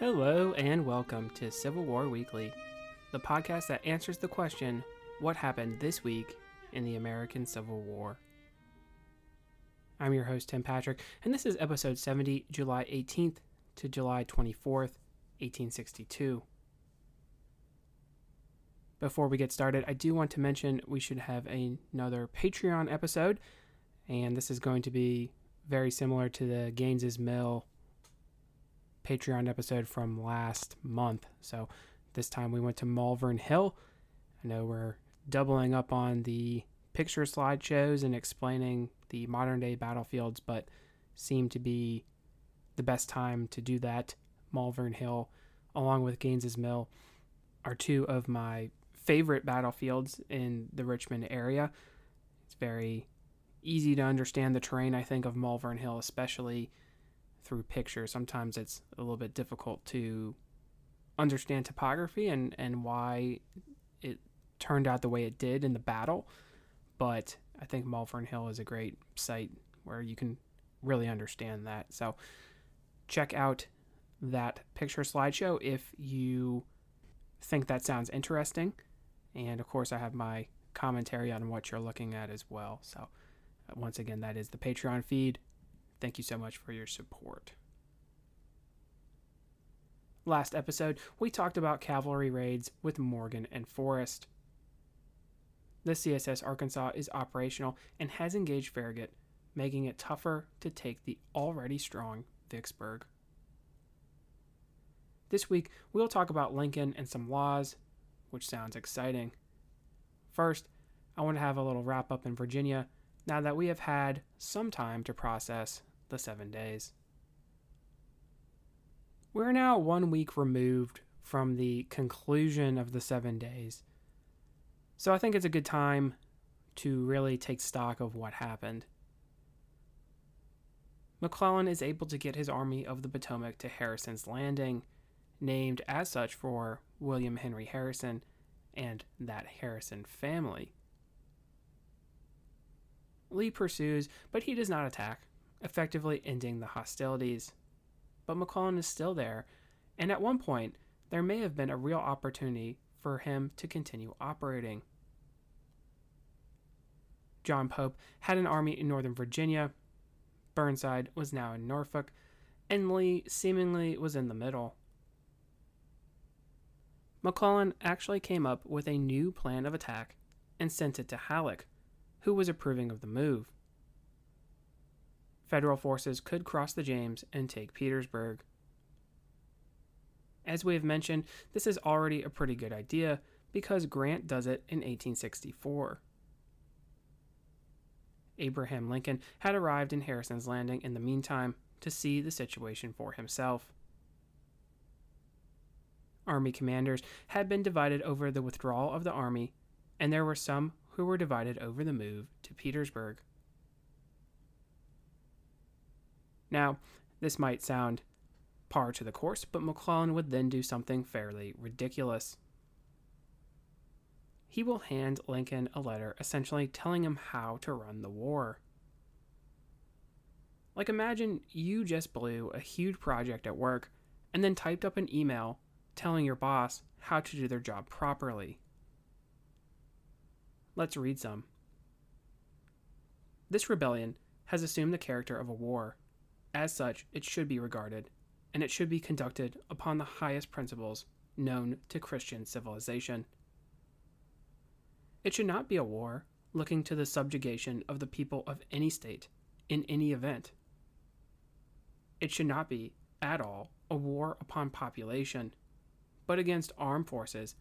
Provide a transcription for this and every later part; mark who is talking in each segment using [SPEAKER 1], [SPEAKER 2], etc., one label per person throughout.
[SPEAKER 1] Hello and welcome to Civil War Weekly, the podcast that answers the question what happened this week in the American Civil War. I'm your host, Tim Patrick, and this is episode 70, July 18th to July 24th, 1862. Before we get started, I do want to mention we should have another Patreon episode, and this is going to be very similar to the Gaines's Mill Patreon episode from last month. So this time we went to Malvern Hill. I know we're doubling up on the picture slideshows and explaining the modern day battlefields, but seemed to be the best time to do that. Malvern Hill, along with Gaines's Mill, are two of my favorite battlefields in the Richmond area. It's very easy to understand the terrain, I think, of Malvern Hill, especially through pictures. Sometimes it's a little bit difficult to understand topography and, and why it turned out the way it did in the battle. But I think Malvern Hill is a great site where you can really understand that. So check out that picture slideshow if you think that sounds interesting. And of course, I have my commentary on what you're looking at as well. So, uh, once again, that is the Patreon feed. Thank you so much for your support. Last episode, we talked about cavalry raids with Morgan and Forrest. The CSS Arkansas is operational and has engaged Farragut, making it tougher to take the already strong Vicksburg. This week, we'll talk about Lincoln and some laws, which sounds exciting. First, I want to have a little wrap up in Virginia now that we have had some time to process the seven days. We're now one week removed from the conclusion of the seven days, so I think it's a good time to really take stock of what happened. McClellan is able to get his Army of the Potomac to Harrison's Landing, named as such for William Henry Harrison and that Harrison family. Lee pursues, but he does not attack effectively ending the hostilities. But McClellan is still there, and at one point, there may have been a real opportunity for him to continue operating. John Pope had an army in Northern Virginia, Burnside was now in Norfolk, and Lee seemingly was in the middle. McClellan actually came up with a new plan of attack and sent it to Halleck, who was approving of the move. Federal forces could cross the James and take Petersburg. As we have mentioned, this is already a pretty good idea because Grant does it in 1864. Abraham Lincoln had arrived in Harrison's Landing in the meantime to see the situation for himself. Army commanders had been divided over the withdrawal of the army, and there were some who were divided over the move to Petersburg. Now, this might sound par to the course, but McClellan would then do something fairly ridiculous. He will hand Lincoln a letter essentially telling him how to run the war. Like, imagine you just blew a huge project at work and then typed up an email telling your boss how to do their job properly. Let's read some. This rebellion has assumed the character of a war as such, it should be regarded, and it should be conducted upon the highest principles known to Christian civilization. It should not be a war looking to the subjugation of the people of any state in any event. It should not be, at all, a war upon population, but against armed forces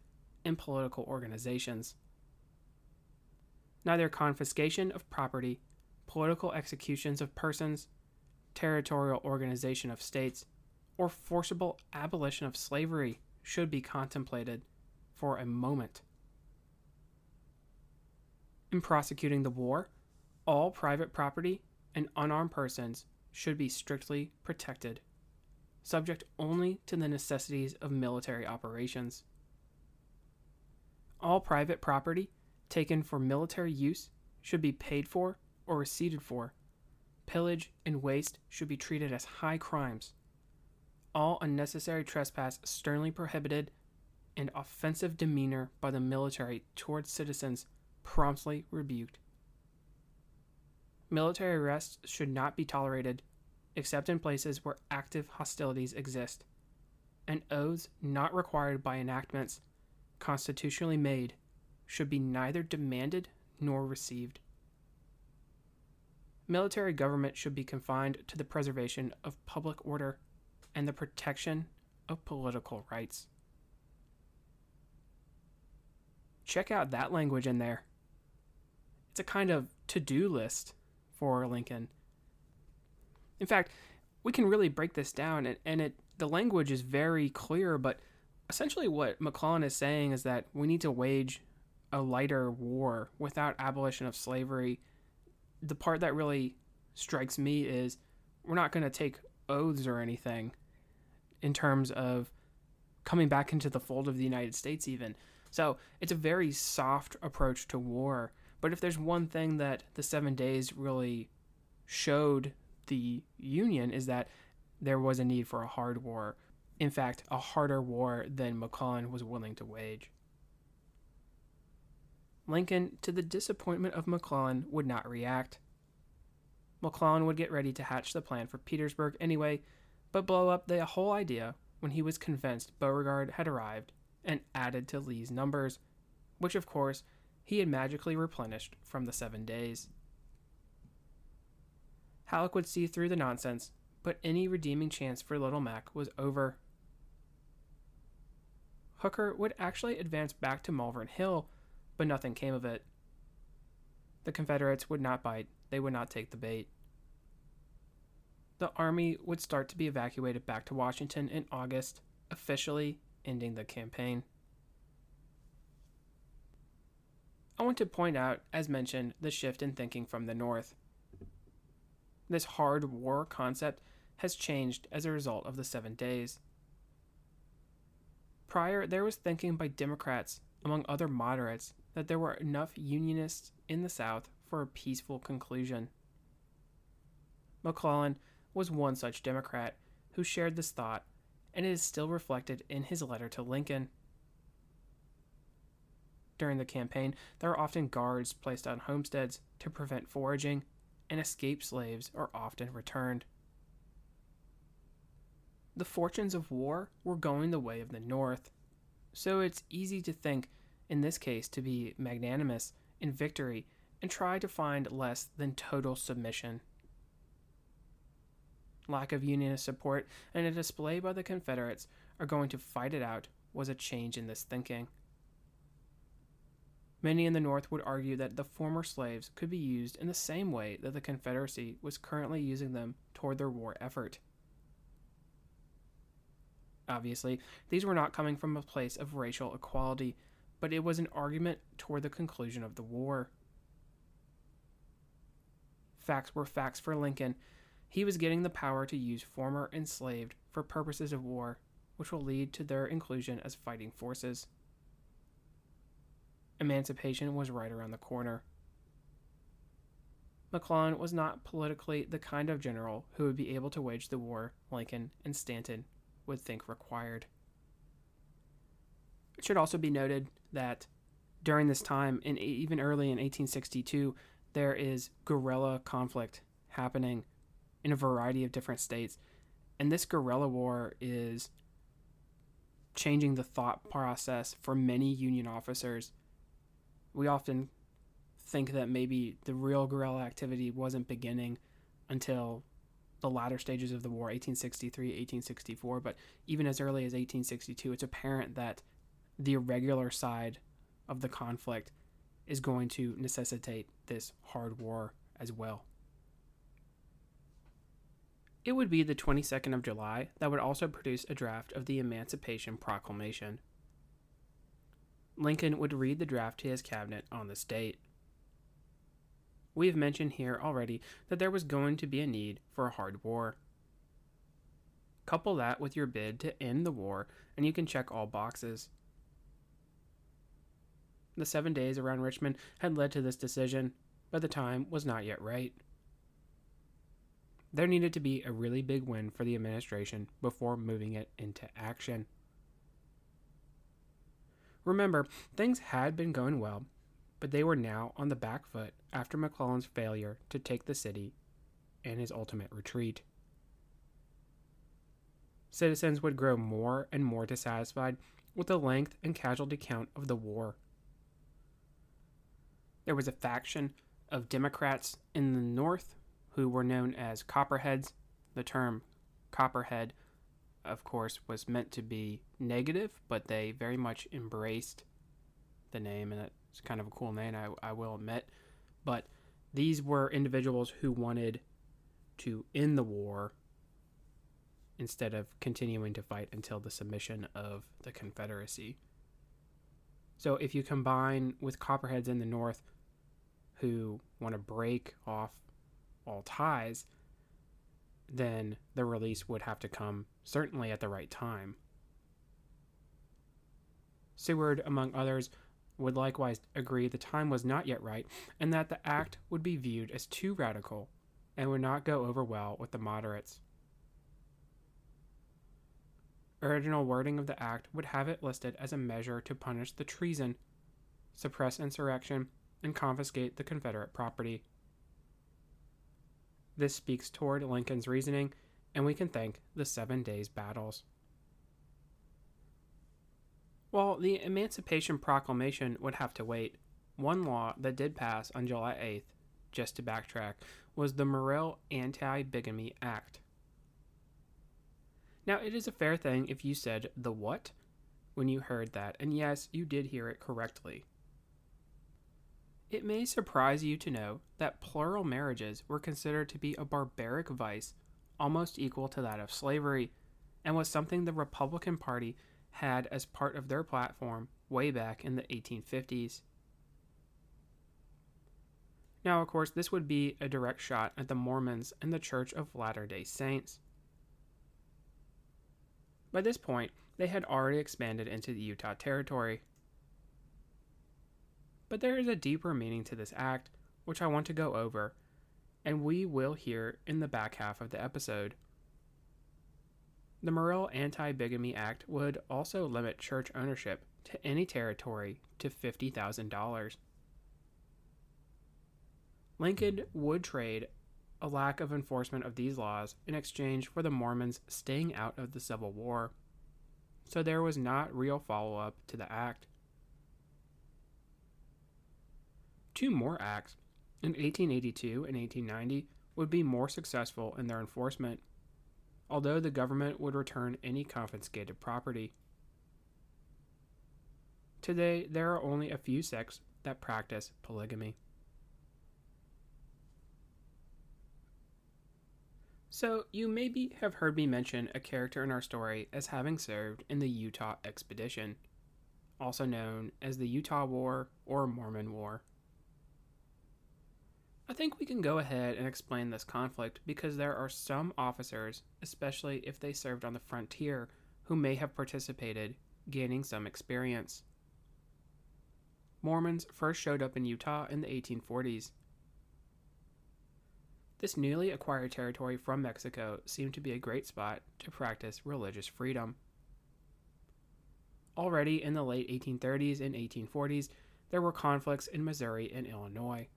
[SPEAKER 1] and political organizations. Neither confiscation of property, political executions of persons, territorial organization of states, or forcible abolition of slavery should be contemplated for a moment. In prosecuting the war, all private property and unarmed persons should be strictly protected, subject only to the necessities of military operations. All private property taken for military use should be paid for or receipted for pillage, and waste should be treated as high crimes. all unnecessary trespass sternly prohibited, and offensive demeanor by the military towards citizens promptly rebuked. Military arrests should not be tolerated except in places where active hostilities exist, and oaths not required by enactments constitutionally made should be neither demanded nor received. Military government should be confined to the preservation of public order and the protection of political rights. Check out that language in there. It's a kind of to do list for Lincoln. In fact, we can really break this down, and, and it the language is very clear, but essentially what McClellan is saying is that we need to wage a lighter war without abolition of slavery. The part that really strikes me is we're not going to take oaths or anything in terms of coming back into the fold of the United States, even. So it's a very soft approach to war. But if there's one thing that the seven days really showed the Union is that there was a need for a hard war. In fact, a harder war than McClellan was willing to wage. Lincoln, to the disappointment of McClellan, would not react. McClellan would get ready to hatch the plan for Petersburg anyway, but blow up the whole idea when he was convinced Beauregard had arrived and added to Lee's numbers, which of course he had magically replenished from the seven days. Halleck would see through the nonsense, but any redeeming chance for Little Mac was over. Hooker would actually advance back to Malvern Hill, but nothing came of it. The Confederates would not bite, they would not take the bait. The Army would start to be evacuated back to Washington in August, officially ending the campaign. I want to point out, as mentioned, the shift in thinking from the North. This hard war concept has changed as a result of the Seven Days. Prior, there was thinking by Democrats, among other moderates, that there were enough Unionists in the South for a peaceful conclusion. McClellan was one such Democrat who shared this thought, and it is still reflected in his letter to Lincoln. During the campaign, there are often guards placed on homesteads to prevent foraging, and escaped slaves are often returned. The fortunes of war were going the way of the North, so it's easy to think, in this case, to be magnanimous in victory and try to find less than total submission lack of Unionist support, and a display by the Confederates are going to fight it out was a change in this thinking. Many in the North would argue that the former slaves could be used in the same way that the Confederacy was currently using them toward their war effort. Obviously, these were not coming from a place of racial equality, but it was an argument toward the conclusion of the war. Facts were facts for Lincoln, he was getting the power to use former enslaved for purposes of war, which will lead to their inclusion as fighting forces. Emancipation was right around the corner. McClellan was not politically the kind of general who would be able to wage the war Lincoln and Stanton would think required. It should also be noted that during this time, and even early in 1862, there is guerrilla conflict happening in a variety of different states. And this guerrilla war is changing the thought process for many Union officers. We often think that maybe the real guerrilla activity wasn't beginning until the latter stages of the war, 1863, 1864. But even as early as 1862, it's apparent that the irregular side of the conflict is going to necessitate this hard war as well. It would be the 22nd of July that would also produce a draft of the Emancipation Proclamation. Lincoln would read the draft to his cabinet on this date. We have mentioned here already that there was going to be a need for a hard war. Couple that with your bid to end the war, and you can check all boxes. The seven days around Richmond had led to this decision, but the time was not yet right. there needed to be a really big win for the administration before moving it into action. Remember, things had been going well, but they were now on the back foot after McClellan's failure to take the city and his ultimate retreat. Citizens would grow more and more dissatisfied with the length and casualty count of the war. There was a faction of Democrats in the North who were known as Copperheads. The term Copperhead, of course, was meant to be negative, but they very much embraced the name, and it's kind of a cool name, I, I will admit. But these were individuals who wanted to end the war instead of continuing to fight until the submission of the Confederacy. So if you combine with Copperheads in the North who want to break off all ties, then the release would have to come certainly at the right time. Seward, among others, would likewise agree the time was not yet right and that the act would be viewed as too radical and would not go over well with the moderates. Original wording of the act would have it listed as a measure to punish the treason, suppress insurrection, and confiscate the Confederate property. This speaks toward Lincoln's reasoning, and we can thank the Seven Days Battles. While the Emancipation Proclamation would have to wait, one law that did pass on July 8th, just to backtrack, was the Morrill Anti Bigamy Act. Now, it is a fair thing if you said the what when you heard that, and yes, you did hear it correctly. It may surprise you to know that plural marriages were considered to be a barbaric vice almost equal to that of slavery, and was something the Republican Party had as part of their platform way back in the 1850s. Now, of course, this would be a direct shot at the Mormons and the Church of Latter day Saints. By this point, they had already expanded into the Utah Territory. But there is a deeper meaning to this act, which I want to go over, and we will hear in the back half of the episode. The Morrill Anti Bigamy Act would also limit church ownership to any territory to $50,000. Lincoln would trade a lack of enforcement of these laws in exchange for the Mormons staying out of the Civil War. So there was not real follow up to the act. Two more acts, in 1882 and 1890, would be more successful in their enforcement, although the government would return any confiscated property. Today, there are only a few sects that practice polygamy. So, you maybe have heard me mention a character in our story as having served in the Utah Expedition, also known as the Utah War or Mormon War. I think we can go ahead and explain this conflict because there are some officers, especially if they served on the frontier, who may have participated, gaining some experience. Mormons first showed up in Utah in the 1840s this newly acquired territory from Mexico seemed to be a great spot to practice religious freedom. Already in the late 1830s and 1840s, there were conflicts in Missouri and Illinois.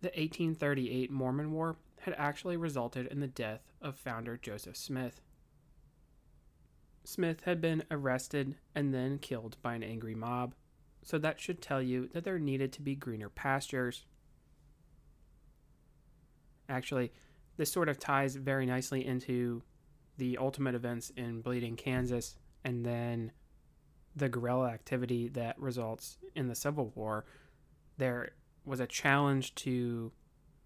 [SPEAKER 1] The 1838 Mormon War had actually resulted in the death of founder Joseph Smith. Smith had been arrested and then killed by an angry mob, so that should tell you that there needed to be greener pastures actually, this sort of ties very nicely into the ultimate events in Bleeding Kansas and then the guerrilla activity that results in the Civil War. There was a challenge to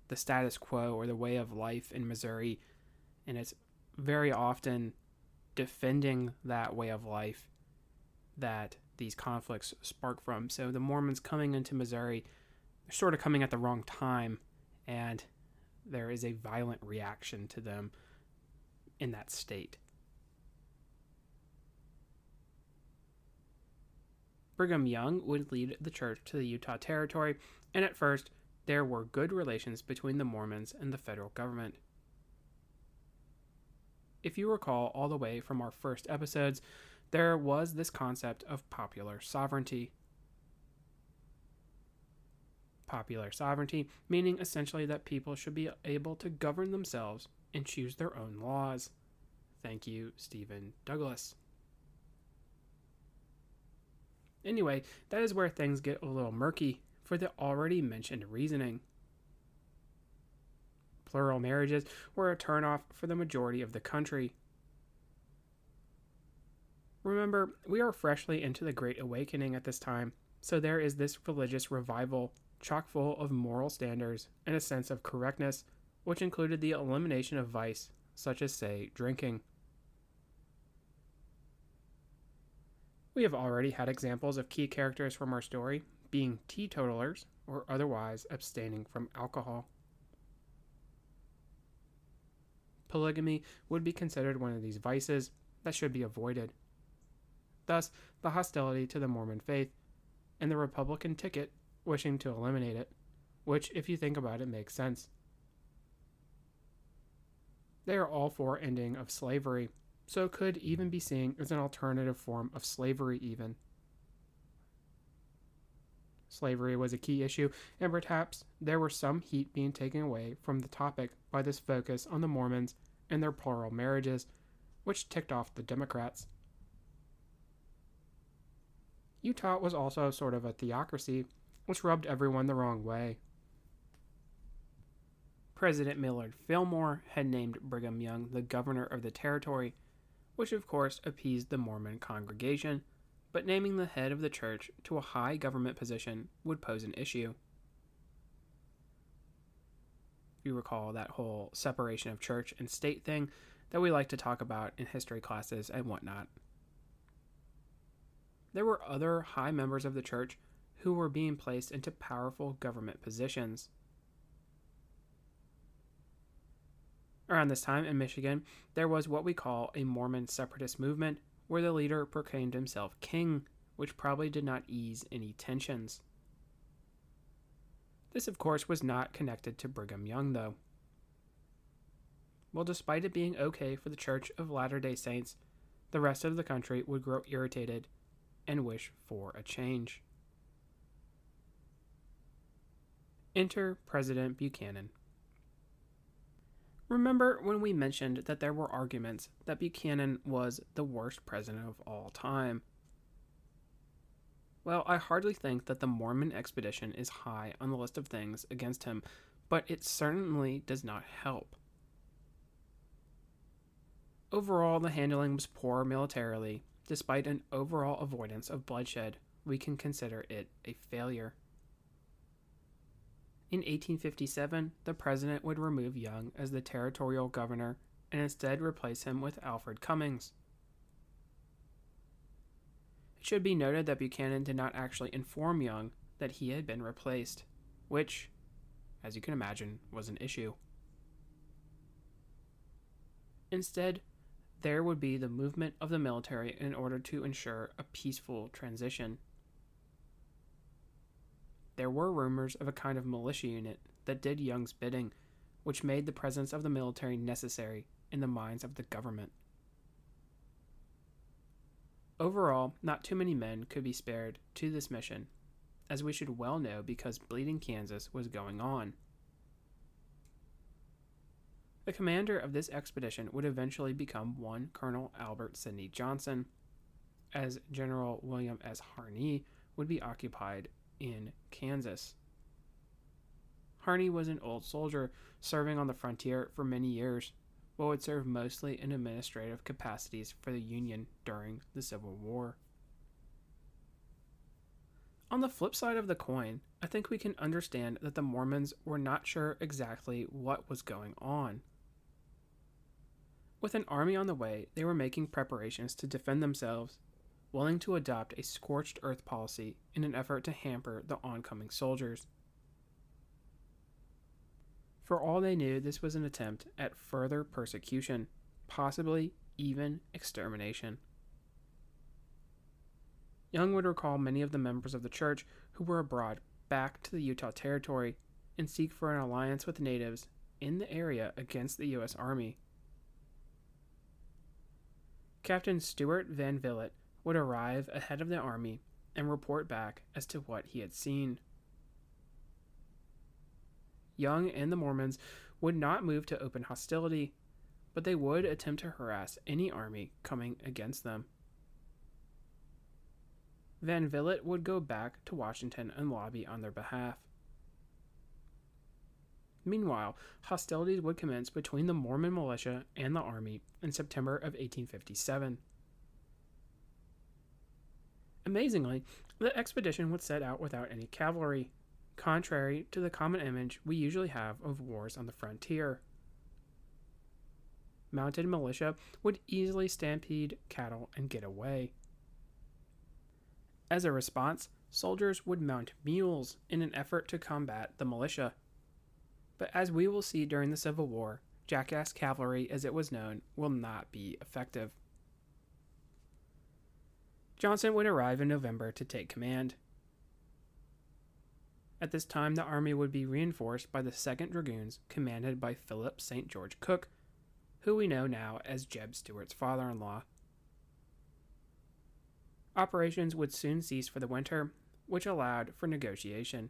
[SPEAKER 1] the status quo or the way of life in Missouri, and it's very often defending that way of life that these conflicts spark from. So the Mormons coming into Missouri, they're sort of coming at the wrong time, and there is a violent reaction to them in that state. Brigham Young would lead the church to the Utah Territory, and at first, there were good relations between the Mormons and the federal government. If you recall all the way from our first episodes, there was this concept of popular sovereignty. Popular sovereignty meaning essentially that people should be able to govern themselves and choose their own laws. Thank you, Stephen Douglas. Anyway, that is where things get a little murky for the already mentioned reasoning. Plural marriages were a turnoff for the majority of the country. Remember, we are freshly into the Great Awakening at this time, so there is this religious revival, chock full of moral standards and a sense of correctness, which included the elimination of vice, such as, say, drinking. We have already had examples of key characters from our story being teetotalers or otherwise abstaining from alcohol. Polygamy would be considered one of these vices that should be avoided. Thus, the hostility to the Mormon faith and the Republican ticket wishing to eliminate it, which, if you think about it, makes sense. They are all for ending of slavery so it could even be seen as an alternative form of slavery, even. Slavery was a key issue, and perhaps there were some heat being taken away from the topic by this focus on the Mormons and their plural marriages, which ticked off the Democrats. Utah was also sort of a theocracy, which rubbed everyone the wrong way. President Millard Fillmore had named Brigham Young the governor of the territory which of course appeased the Mormon congregation, but naming the head of the church to a high government position would pose an issue. You recall that whole separation of church and state thing that we like to talk about in history classes and whatnot. There were other high members of the church who were being placed into powerful government positions. Around this time in Michigan, there was what we call a Mormon separatist movement, where the leader proclaimed himself king, which probably did not ease any tensions. This, of course, was not connected to Brigham Young, though. Well, despite it being okay for the Church of Latter day Saints, the rest of the country would grow irritated and wish for a change. Enter President Buchanan. Remember when we mentioned that there were arguments that Buchanan was the worst president of all time? Well, I hardly think that the Mormon expedition is high on the list of things against him, but it certainly does not help. Overall, the handling was poor militarily. Despite an overall avoidance of bloodshed, we can consider it a failure. In 1857, the president would remove Young as the territorial governor and instead replace him with Alfred Cummings. It should be noted that Buchanan did not actually inform Young that he had been replaced, which, as you can imagine, was an issue. Instead, there would be the movement of the military in order to ensure a peaceful transition there were rumors of a kind of militia unit that did Young's bidding, which made the presence of the military necessary in the minds of the government. Overall, not too many men could be spared to this mission, as we should well know because Bleeding Kansas was going on. The commander of this expedition would eventually become one Colonel Albert Sidney Johnston, as General William S. Harney would be occupied in Kansas. Harney was an old soldier serving on the frontier for many years, but would serve mostly in administrative capacities for the Union during the Civil War. On the flip side of the coin, I think we can understand that the Mormons were not sure exactly what was going on. With an army on the way, they were making preparations to defend themselves willing to adopt a scorched earth policy in an effort to hamper the oncoming soldiers. For all they knew, this was an attempt at further persecution, possibly even extermination. Young would recall many of the members of the church who were abroad back to the Utah Territory, and seek for an alliance with natives in the area against the U.S. Army. Captain Stewart Van Vliet would arrive ahead of the army and report back as to what he had seen. Young and the Mormons would not move to open hostility, but they would attempt to harass any army coming against them. Van Vliet would go back to Washington and lobby on their behalf. Meanwhile, hostilities would commence between the Mormon militia and the army in September of 1857. Amazingly, the expedition would set out without any cavalry, contrary to the common image we usually have of wars on the frontier. Mounted militia would easily stampede cattle and get away. As a response, soldiers would mount mules in an effort to combat the militia. But as we will see during the Civil War, jackass cavalry, as it was known, will not be effective. Johnston would arrive in November to take command. At this time, the army would be reinforced by the 2nd Dragoons, commanded by Philip St. George Cooke, who we know now as Jeb Stuart's father in law. Operations would soon cease for the winter, which allowed for negotiation.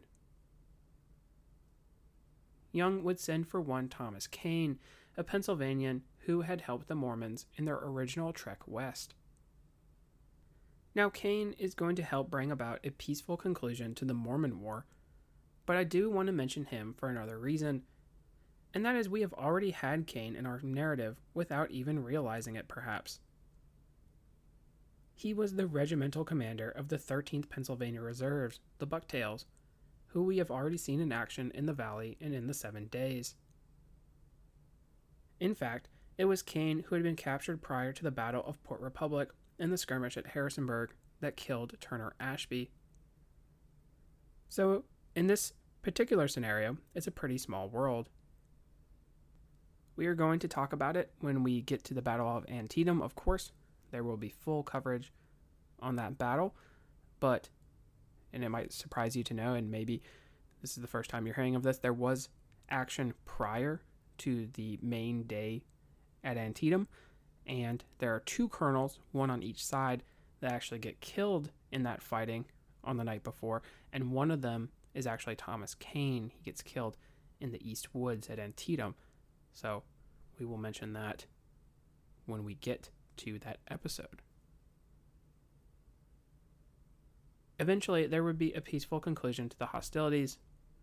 [SPEAKER 1] Young would send for one Thomas Kane, a Pennsylvanian who had helped the Mormons in their original trek west. Now, Kane is going to help bring about a peaceful conclusion to the Mormon War, but I do want to mention him for another reason, and that is we have already had Kane in our narrative without even realizing it, perhaps. He was the regimental commander of the 13th Pennsylvania Reserves, the Bucktails, who we have already seen in action in the Valley and in the Seven Days. In fact, it was Kane who had been captured prior to the Battle of Port Republic and the skirmish at Harrisonburg that killed Turner Ashby. So, in this particular scenario, it's a pretty small world. We are going to talk about it when we get to the Battle of Antietam, of course. There will be full coverage on that battle, but, and it might surprise you to know, and maybe this is the first time you're hearing of this, there was action prior to the main day at Antietam, and there are two colonels, one on each side, that actually get killed in that fighting on the night before, and one of them is actually Thomas Kane. He gets killed in the East Woods at Antietam. So we will mention that when we get to that episode. Eventually, there would be a peaceful conclusion to the hostilities,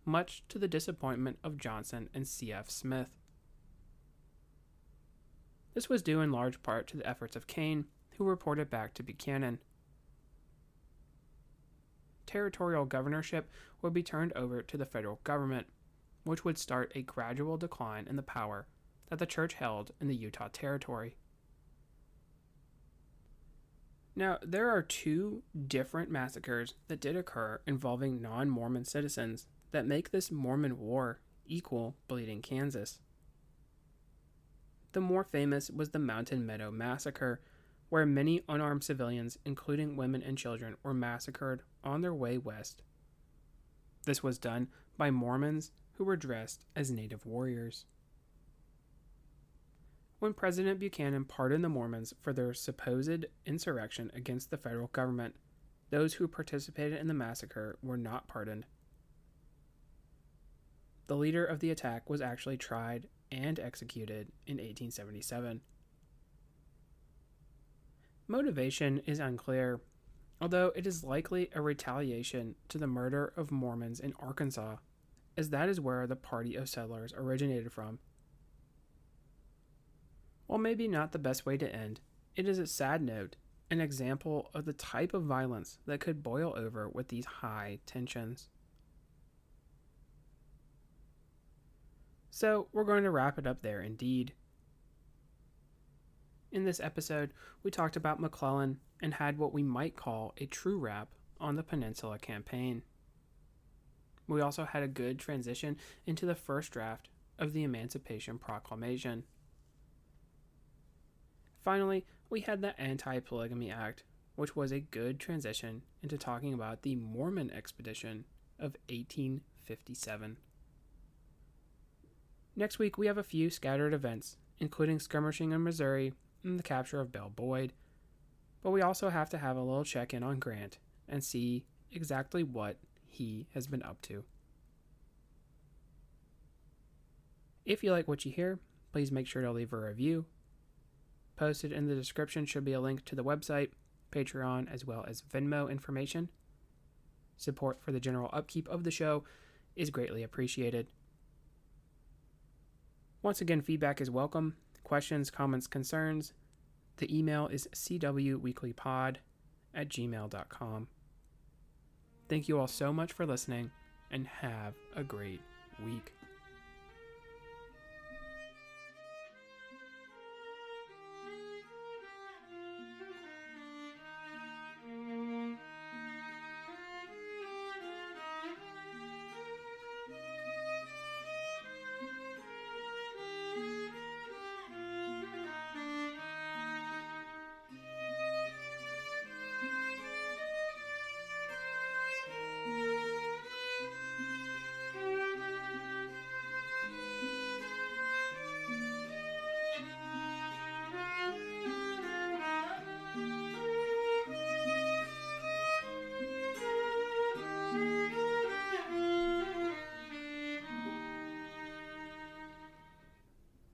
[SPEAKER 1] much to the disappointment of Johnston and C.F. Smith. This was due in large part to the efforts of Kane, who reported back to Buchanan territorial governorship would be turned over to the federal government, which would start a gradual decline in the power that the church held in the Utah Territory. Now, there are two different massacres that did occur involving non Mormon citizens that make this Mormon War equal Bleeding Kansas. The more famous was the Mountain Meadow Massacre, where many unarmed civilians, including women and children, were massacred on their way west. This was done by Mormons who were dressed as native warriors. When President Buchanan pardoned the Mormons for their supposed insurrection against the federal government, those who participated in the massacre were not pardoned. The leader of the attack was actually tried and executed in 1877. Motivation is unclear, although it is likely a retaliation to the murder of Mormons in Arkansas, as that is where the party of settlers originated from. While maybe not the best way to end, it is a sad note, an example of the type of violence that could boil over with these high tensions. So, we're going to wrap it up there indeed. In this episode, we talked about McClellan and had what we might call a true wrap on the Peninsula Campaign. We also had a good transition into the first draft of the Emancipation Proclamation. Finally, we had the Anti Polygamy Act, which was a good transition into talking about the Mormon expedition of 1857. Next week, we have a few scattered events, including skirmishing in Missouri and the capture of Belle Boyd. But we also have to have a little check in on Grant and see exactly what he has been up to. If you like what you hear, please make sure to leave a review. Posted in the description should be a link to the website, Patreon, as well as Venmo information. Support for the general upkeep of the show is greatly appreciated. Once again, feedback is welcome. Questions, comments, concerns. The email is cwweeklypod at gmail.com. Thank you all so much for listening and have a great week.